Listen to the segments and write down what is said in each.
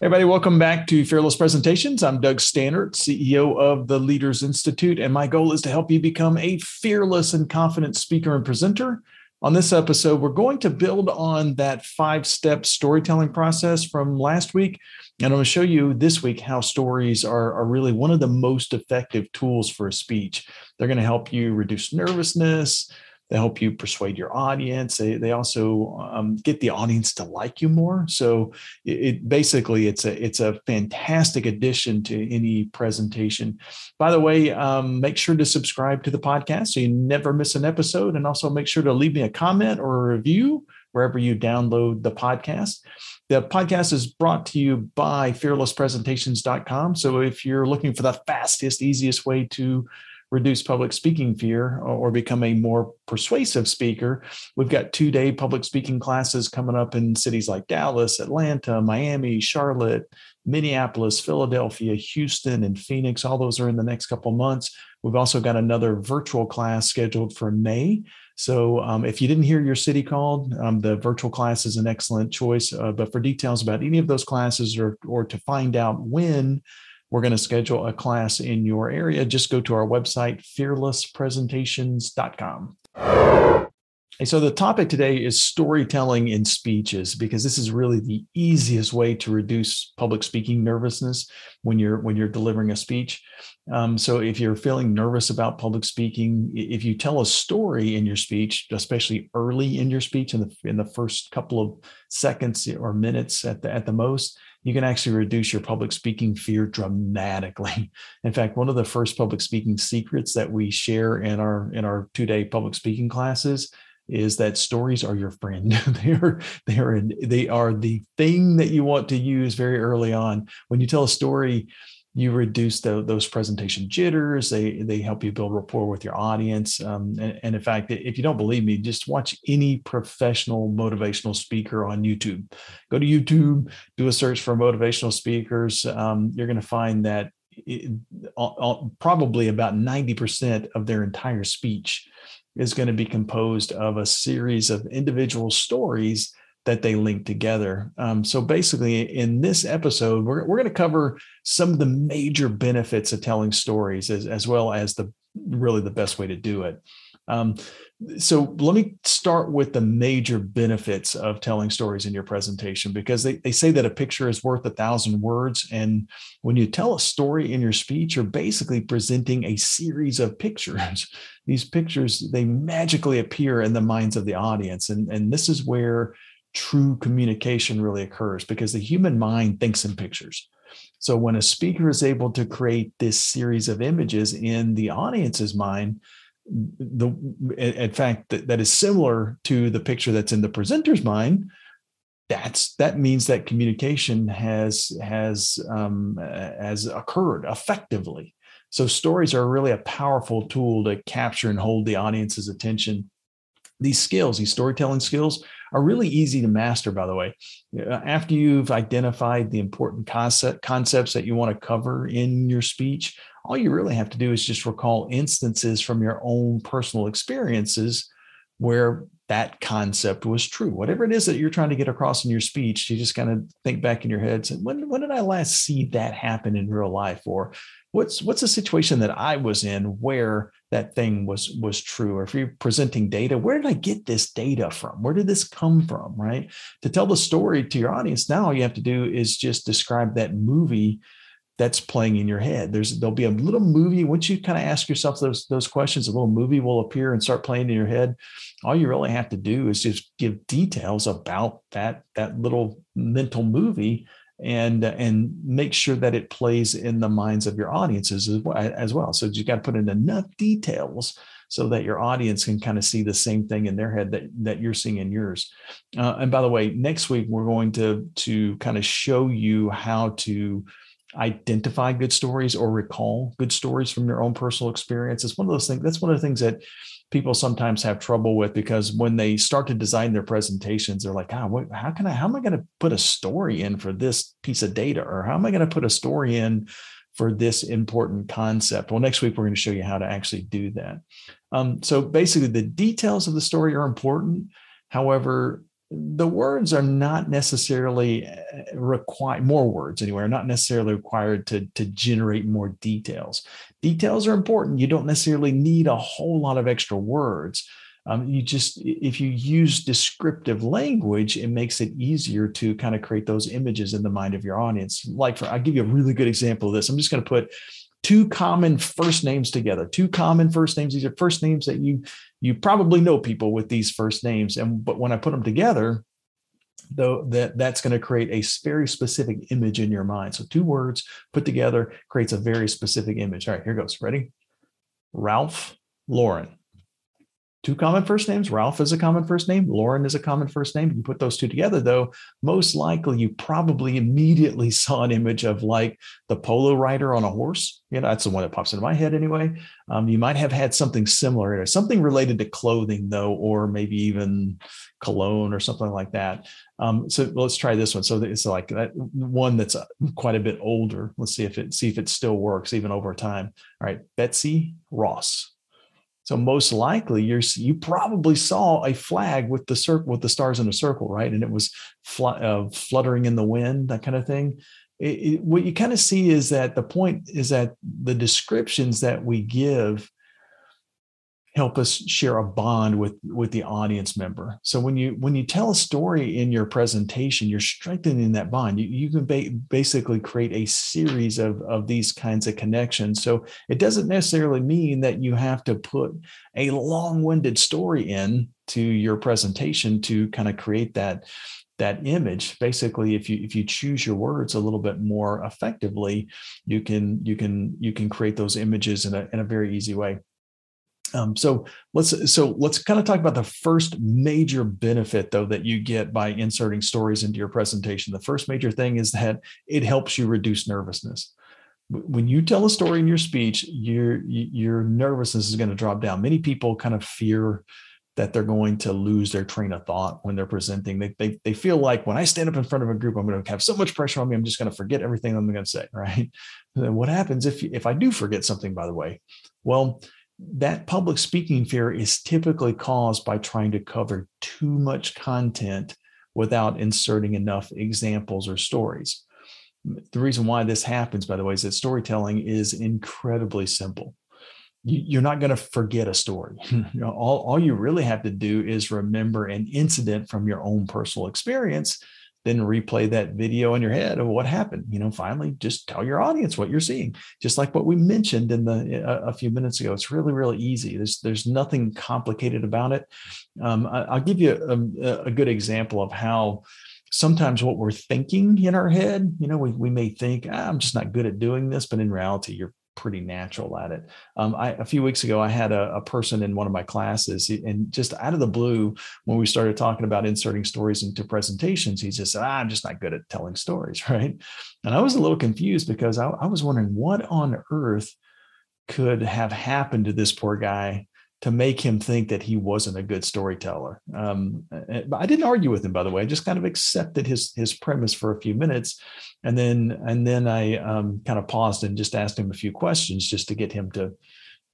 Everybody, welcome back to Fearless Presentations. I'm Doug Staneart, CEO of the Leaders Institute, and my goal is to help you become a fearless and confident speaker and presenter. On this episode, we're going to build on that five step storytelling process from last week. And I'm going to show you this week how stories are, are really one of the most effective tools for a speech. They're going to help you reduce nervousness, they help you persuade your audience. They, they also um, get the audience to like you more. So it, it, basically it's a it's a fantastic addition to any presentation. By the way, um, make sure to subscribe to the podcast so you never miss an episode, and also make sure to leave me a comment or a review wherever you download the podcast. The podcast is brought to you by fearlesspresentations.com. So if you're looking for the fastest, easiest way to reduce public speaking fear or become a more persuasive speaker. We've got two day public speaking classes coming up in cities like Dallas, Atlanta, Miami, Charlotte, Minneapolis, Philadelphia, Houston, and Phoenix. All those are in the next couple months. We've also got another virtual class scheduled for May. So um, if you didn't hear your city called, um, the virtual class is an excellent choice. Uh, but for details about any of those classes or, or to find out when we're going to schedule a class in your area, just go to our website, fearlesspresentations.com. And so the topic today is storytelling in speeches because this is really the easiest way to reduce public speaking nervousness when you're when you're delivering a speech. Um, so if you're feeling nervous about public speaking, if you tell a story in your speech, especially early in your speech in the in the first couple of seconds or minutes at the at the most, you can actually reduce your public speaking fear dramatically. In fact, one of the first public speaking secrets that we share in our in our two-day public speaking classes is that stories are your friend. they are they are they are the thing that you want to use very early on. When you tell a story, you reduce the, those presentation jitters. They they help you build rapport with your audience. Um, and, and, in fact, if you don't believe me, just watch any professional motivational speaker on YouTube. Go to YouTube, do a search for motivational speakers. Um, you're going to find that it, probably about 90% of their entire speech is going to be composed of a series of individual stories that they link together. Um, so basically, in this episode, we're, we're going to cover some of the major benefits of telling stories as, as well as the really the best way to do it. Um, so let me start with the major benefits of telling stories in your presentation because they, they say that a picture is worth a thousand words. And when you tell a story in your speech, you're basically presenting a series of pictures. These pictures, they magically appear in the minds of the audience. And, and this is where true communication really occurs because the human mind thinks in pictures. So when a speaker is able to create this series of images in the audience's mind, the in fact that, that is similar to the picture that's in the presenter's mind, that's that means that communication has has um, has occurred effectively. So stories are really a powerful tool to capture and hold the audience's attention. These skills, these storytelling skills, are really easy to master, by the way. Uh, after you've identified the important concept, concepts that you want to cover in your speech, all you really have to do is just recall instances from your own personal experiences where that concept was true. Whatever it is that you're trying to get across in your speech, you just kind of think back in your head, say, when, when did I last see that happen in real life? Or what's what's a situation that I was in where that thing was was true. Or if you're presenting data where did i get this data from? Where did this come from right? To tell the story to your audience now all you have to do is just describe that movie that's playing in your head. There's there'll be a little movie once you kind of ask yourself those those questions a little movie will appear and start playing in your head. All you really have to do is just give details about that that little mental movie and and make sure that it plays in the minds of your audiences as well. So you got to put in enough details so that your audience can kind of see the same thing in their head that, that you're seeing in yours. Uh, and by the way, next week we're going to to kind of show you how to identify good stories or recall good stories from your own personal experience. It's one of those things. That's one of the things that people sometimes have trouble with because when they start to design their presentations, they're like, ah, what, how can I, how am I going to put a story in for this piece of data? Or how am I going to put a story in for this important concept? Well, next week, we're going to show you how to actually do that. Um, so basically, the details of the story are important. However, the words are not necessarily uh, required more words anyway are not necessarily required to to generate more details. Details are important. You don't necessarily need a whole lot of extra words. Um, you just if you use descriptive language it makes it easier to kind of create those images in the mind of your audience. Like for i'll give you a really good example of this. I'm just going to put two common first names together two common first names. These are first names that you you probably know people with these first names. And but when i put them together though that that's going to create a very specific image in your mind. So two words put together creates a very specific image. All right here goes. Ready? Ralph lauren two common first names. Ralph is a common first name. Lauren is a common first name. You put those two together, though, most likely you probably immediately saw an image of like the polo rider on a horse. You know, that's the one that pops into my head anyway. Um, you might have had something similar, something related to clothing, though, or maybe even cologne or something like that. Um, so let's try this one. So it's like that one that's uh, quite a bit older. Let's see if it see if it still works even over time. All right, Betsy Ross. So most likely you're you probably saw a flag with the circle with the stars in a circle, right? And it was fl- uh, fluttering in the wind, that kind of thing. It, it, what you kind of see is that the point is that the descriptions that we give help us share a bond with with the audience member. So when you when you tell a story in your presentation you're strengthening that bond. You, you can ba- basically create a series of of these kinds of connections. So it doesn't necessarily mean that you have to put a long-winded story in to your presentation to kind of create that that image. Basically if you if you choose your words a little bit more effectively you can you can you can create those images in a, in a very easy way um, so let's so let's kind of talk about the first major benefit though that you get by inserting stories into your presentation. The first major thing is that it helps you reduce nervousness. When you tell a story in your speech, your your nervousness is going to drop down. Many people kind of fear that they're going to lose their train of thought when they're presenting. They, they, they feel like when I stand up in front of a group, I'm going to have so much pressure on me, I'm just going to forget everything I'm going to say, right? And what happens if if I do forget something, by the way? Well, that public speaking fear is typically caused by trying to cover too much content without inserting enough examples or stories. The reason why this happens, by the way, is that storytelling is incredibly simple. You're not going to forget a story. you know, all, all you really have to do is remember an incident from your own personal experience then replay that video in your head of what happened you know finally just tell your audience what you're seeing just like what we mentioned in the a, a few minutes ago. It's really really easy. There's there's nothing complicated about it. Um, I, will give you a, a good example of how sometimes what we're thinking in our head you know we, we may think ah, i'm just not good at doing this but in reality you're pretty natural at it. Um, I, a few weeks ago, I had a, a, person in one of my classes, and just out of the blue, when we started talking about inserting stories into presentations, he just said, ah, "I'm just not good at telling stories," right? And I was a little confused because I, I was wondering what on earth could have happened to this poor guy to make him think that he wasn't a good storyteller. Um, I didn't argue with him, by the way. I just kind of accepted his his premise for a few minutes, and then and then I um, kind of paused and just asked him a few questions just to get him to,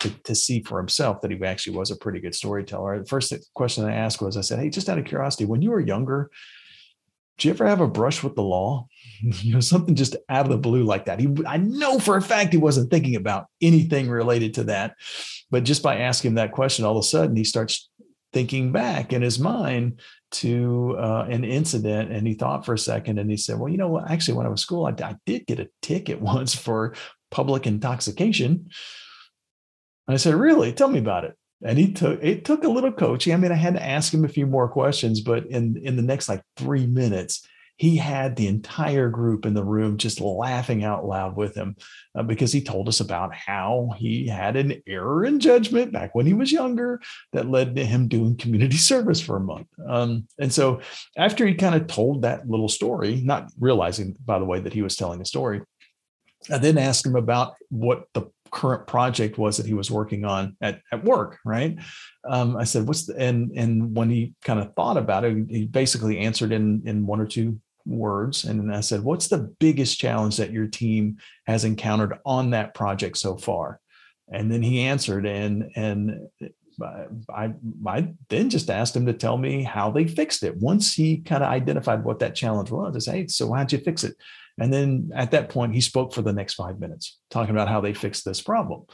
to to see for himself that he actually was a pretty good storyteller. The first question I asked was, I said, "Hey, just out of curiosity, when you were younger, did you ever have a brush with the law? you know, something just out of the blue like that. He, I know for a fact he wasn't thinking about anything related to that, but just by asking that question, all of a sudden he starts thinking back in his mind to uh, an incident, and he thought for a second, and he said, "Well, you know what? Actually, when I was school, I, I did get a ticket once for public intoxication." And I said, "Really? Tell me about it." And he took it took a little coaching. I mean, I had to ask him a few more questions, but in in the next like three minutes, he had the entire group in the room just laughing out loud with him uh, because he told us about how he had an error in judgment back when he was younger that led to him doing community service for a month. Um, and so after he kind of told that little story, not realizing, by the way, that he was telling a story, I then asked him about what the current project was that he was working on at, at work, right? Um, I said, what's the, and, and when he kind of thought about it, he basically answered in, in one or two words. And I said, what's the biggest challenge that your team has encountered on that project so far? And then he answered and, and I, I then just asked him to tell me how they fixed it. Once he kind of identified what that challenge was, I said, hey, so how'd you fix it? And then at that point, he spoke for the next five minutes, talking about how they fixed this problem.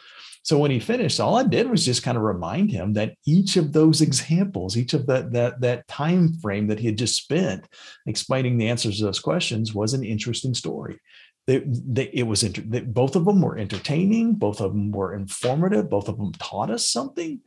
So when he finished, all I did was just kind of remind him that each of those examples, each of that that that time frame that he had just spent explaining the answers to those questions was an interesting story. They, they, it was inter- they, both of them were entertaining, both of them were informative, both of them taught us something.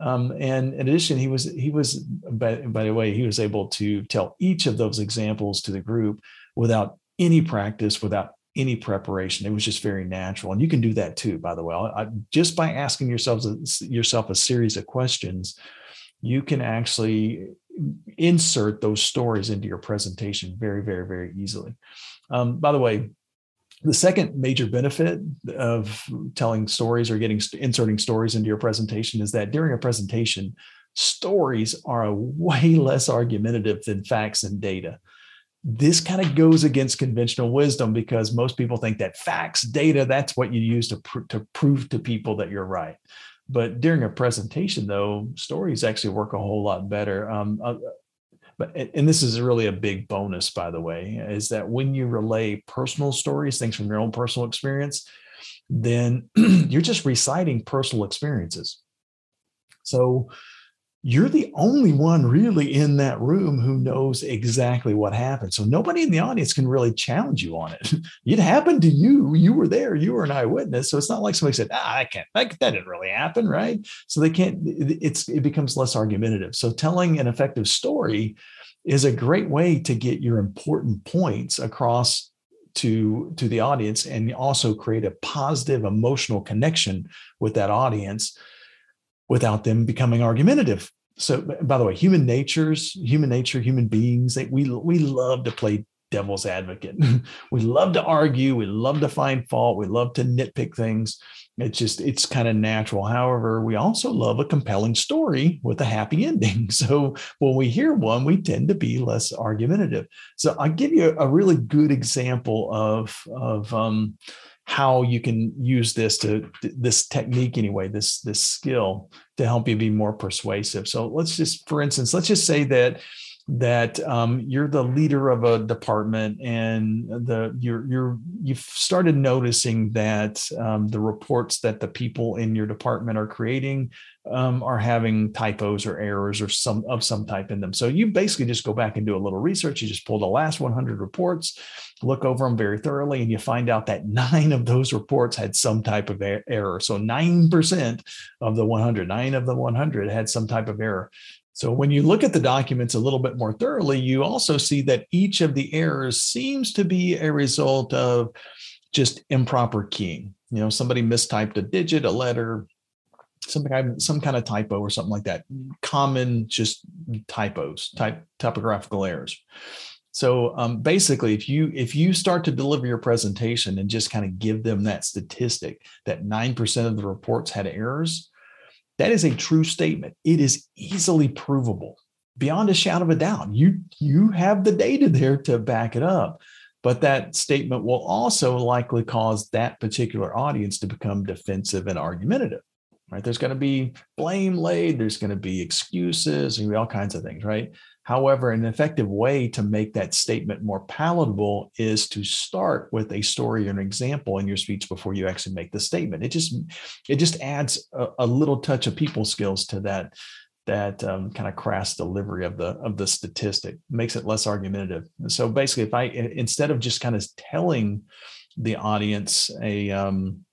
Um, and in addition, he was he was by, by the way he was able to tell each of those examples to the group without any practice, without any preparation. It was just very natural, and you can do that too. By the way, I, just by asking yourselves yourself a series of questions, you can actually insert those stories into your presentation very, very, very easily. Um, by the way, the second major benefit of telling stories or getting inserting stories into your presentation is that during a presentation, stories are way less argumentative than facts and data this kind of goes against conventional wisdom because most people think that facts, data, that's what you use to, pr- to prove to people that you're right. But during a presentation, though, stories actually work a whole lot better. Um, uh, but and this is really a big bonus, by the way, is that when you relay personal stories, things from your own personal experience, then you're just reciting personal experiences. So you're the only one really in that room who knows exactly what happened. So nobody in the audience can really challenge you on it. It happened to you. You were there. You were an eyewitness. So it's not like somebody said, ah, I can't, that, that didn't really happen. Right. So they can't, it's, it becomes less argumentative. So telling an effective story is a great way to get your important points across to to the audience and also create a positive emotional connection with that audience without them becoming argumentative. So, by the way, human natures, human nature, human beings, they, we we love to play devil's advocate. we love to argue. We love to find fault. We love to nitpick things. It's just it's kind of natural. However, we also love a compelling story with a happy ending. So when we hear one, we tend to be less argumentative. So I'll give you a, really good example of of um, how you can use this to this technique anyway this this skill to help you be more persuasive. So let's just for instance let's just say that that um, you're the leader of a department and the you're you're you've started noticing that um, the reports that the people in your department are creating um, are having typos or errors or some of some type in them. So you basically just go back and do a little research. You just pull the last 100 reports, look over them very thoroughly, and you find out that nine of those reports had some type of error. So nine percent of the 100, nine of the 100 had some type of error. So when you look at the documents a little bit more thoroughly, you also see that each of the errors seems to be a result of just improper keying. You know, somebody mistyped a digit, a letter, some kind of, some kind of typo or something like that. Common just typos, type typographical errors. So um, basically, if you if you start to deliver your presentation and just kind of give them that statistic that nine percent of the reports had errors, that is a true statement. It is easily provable beyond a shadow of a doubt. You you have the data there to back it up. But that statement will also likely cause that particular audience to become defensive and argumentative. Right? There's going to be blame laid, there's going to be excuses, and all kinds of things, right? However, an effective way to make that statement more palatable is to start with a story or an example in your speech before you actually make the statement. It just it just adds a, a little touch of people skills to that that um, kind of crass delivery of the of the statistic makes it less argumentative. So basically, if I instead of just kind of telling the audience a um,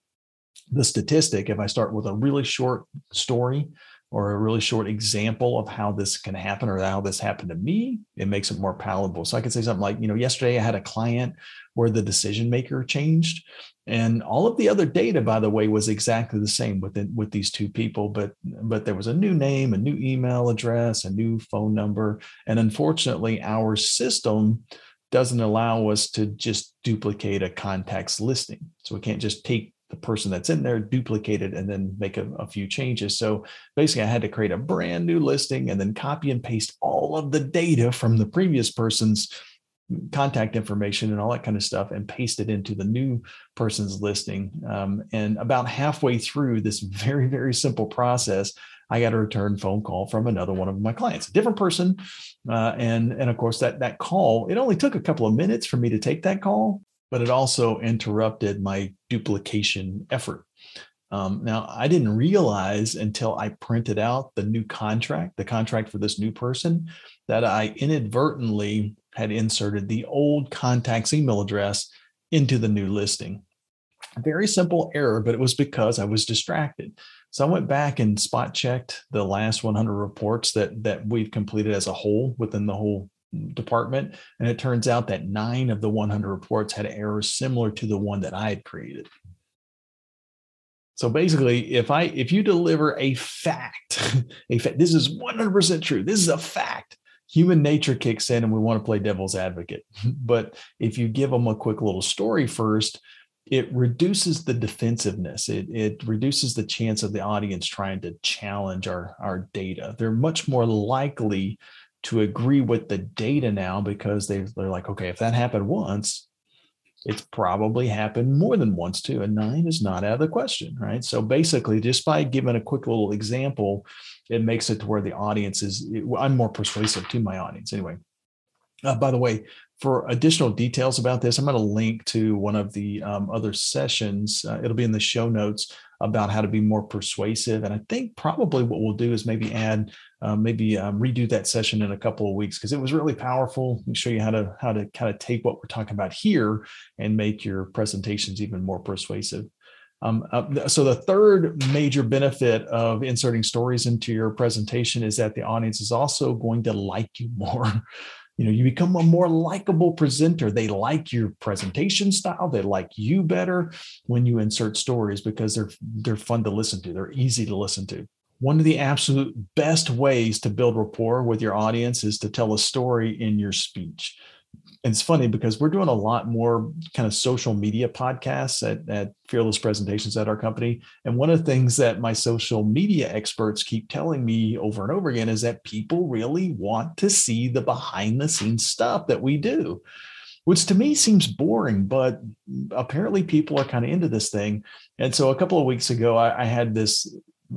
the statistic, if I start with a really short story or a really short example of how this can happen or how this happened to me, it makes it more palatable. So I could say something like, you know, yesterday I had a client where the decision maker changed. And all of the other data, by the way, was exactly the same with with these two people, but but there was a new name, a new email address, a new phone number, and unfortunately, our system doesn't allow us to just duplicate a contacts listing. So we can't just take the person that's in there, duplicate it, and then make a, a, few changes. So basically, I had to create a brand new listing and then copy and paste all of the data from the previous person's contact information and all that kind of stuff and paste it into the new person's listing. Um, and about halfway through this very, very simple process, I got a return phone call from another one of my clients, a different person. Uh, and, and of course, that, that call, it only took a couple of minutes for me to take that call but it also interrupted my duplication effort. Um, now, I didn't realize until I printed out the new contract, the contract for this new person, that I inadvertently had inserted the old contact's email address into the new listing. Very simple error, but it was because I was distracted. So I went back and spot checked the last 100 reports that that we've completed as a whole within the whole department. And it turns out that nine of the 100 reports had errors similar to the one that I had created. So basically, if I if you deliver a fact, a fact, this is 100% true. This is a fact. Human nature kicks in, and we want to play devil's advocate. But if you give them a quick little story first, it reduces the defensiveness. It, it reduces the chance of the audience trying to challenge our, our data. They're much more likely to agree with the data now because they, they're like, okay, if that happened once, it's probably happened more than once too. And nine is not out of the question, right? So basically, just by giving a quick little example, it makes it to where the audience is, I'm more persuasive to my audience anyway. Uh, by the way, for additional details about this, I'm going to link to one of the um, other sessions. Uh, it'll be in the show notes about how to be more persuasive. And I think probably what we'll do is maybe add, um, maybe um, redo that session in a couple of weeks because it was really powerful. We show you how to how to kind of take what we're talking about here and make your presentations even more persuasive. Um, uh, so the third major benefit of inserting stories into your presentation is that the audience is also going to like you more you know you become a more likable presenter. They like your presentation style. They like you better when you insert stories because they're they're fun to listen to. They're easy to listen to. One of the absolute best ways to build rapport with your audience is to tell a story in your speech and it's funny because we're doing a lot more kind of social media podcasts at, at Fearless Presentations at our company. And one of the things that my social media experts keep telling me over and over again is that people really want to see the behind the scenes stuff that we do, which to me seems boring, but apparently people are kind of into this thing. And so a couple of weeks ago, I, I had this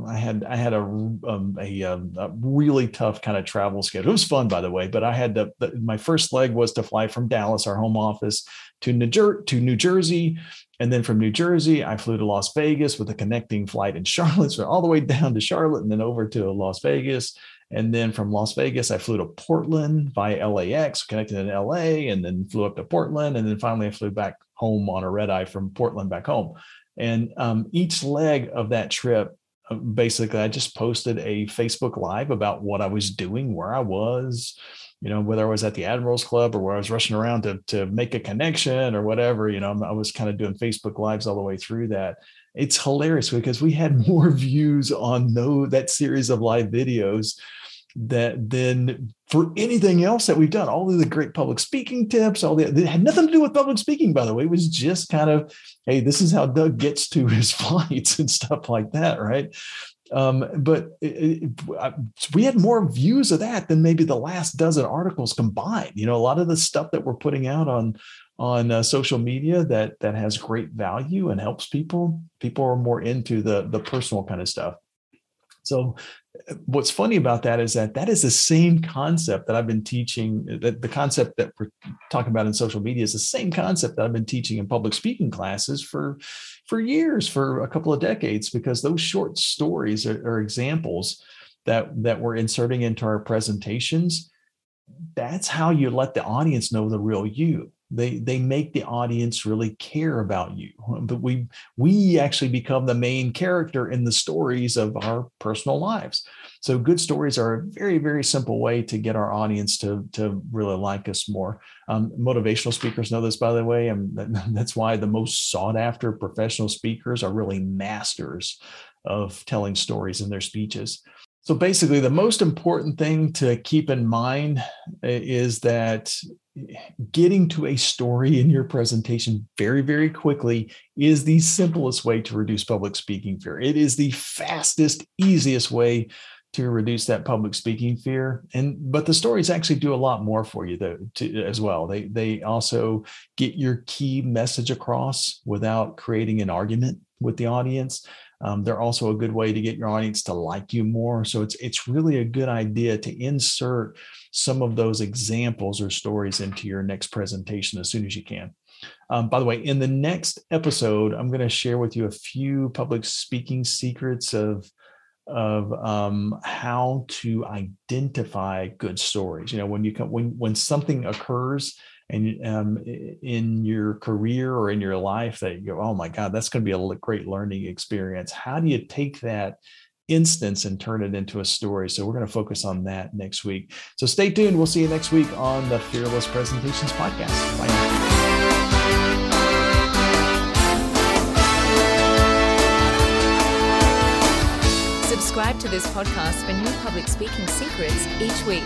I had I had a um, a, um, a, really tough kind of travel schedule. It was fun, by the way, but I had. The, my first leg was to fly from Dallas, our home office, to New, Jer- to New Jersey, and then from New Jersey, I flew to Las Vegas with a connecting flight in Charlotte, so all the way down to Charlotte, and then over to Las Vegas, and then from Las Vegas, I flew to Portland via LAX, connected in LA, and then flew up to Portland, and then finally I flew back home on a red eye from Portland back home. And um, each leg of that trip Uh, basically I just posted a Facebook live about what I was doing, where I was, you know, whether I was at the Admirals Club or where I was rushing around to to make a connection or whatever, you know, I was kind of doing Facebook lives all the way through that. It's hilarious because we had more views on no that series of live videos that then for anything else that we've done. All of the great public speaking tips, all that had nothing to do with public speaking, by the way. It was just kind of, hey, this is how Doug gets to his flights and stuff like that, right? Um, but it, it, we had more views of that than maybe the last dozen articles combined. You know, a lot of the stuff that we're putting out on on uh, social media that that has great value and helps people. People are more into the the personal kind of stuff. So what's funny about that is that that is the same concept that I've been teaching. That the concept that we're talking about in social media is the same concept that I've been teaching in public speaking classes for for years, for a couple of decades, because those short stories are, are examples that that we're inserting into our presentations. That's how you let the audience know the real you they they make the audience really care about you. But we we actually become the main character in the stories of our personal lives. So good stories are a very very simple way to get our audience to to really like us more. Um, motivational speakers know this by the way and that's why the most sought after professional speakers are really masters of telling stories in their speeches. So basically, the most important thing to keep in mind eh, is that getting to a story in your presentation very, very quickly is the simplest way to reduce public speaking fear. It is the fastest, easiest way to reduce that public speaking fear. And but the stories actually do a lot more for you though to, as well. They they also get your key message across without creating an argument with the audience um, they're also a good way to get your audience to like you more. So it's it's really a good idea to insert some of those examples or stories into your next presentation as soon as you can. Um, by the way, in the next episode, I'm going to share with you a few public speaking secrets of of um, how to identify good stories. You know, when you come when when something occurs and um, in your career or in your life that you go, oh my God, that's going to be a great learning experience. How do you take that instance and turn it into a story? So we're going to focus on that next week. So stay tuned. We'll see you next week on the Fearless Presentations podcast. Bye now. Subscribe to this podcast for new public speaking secrets each week.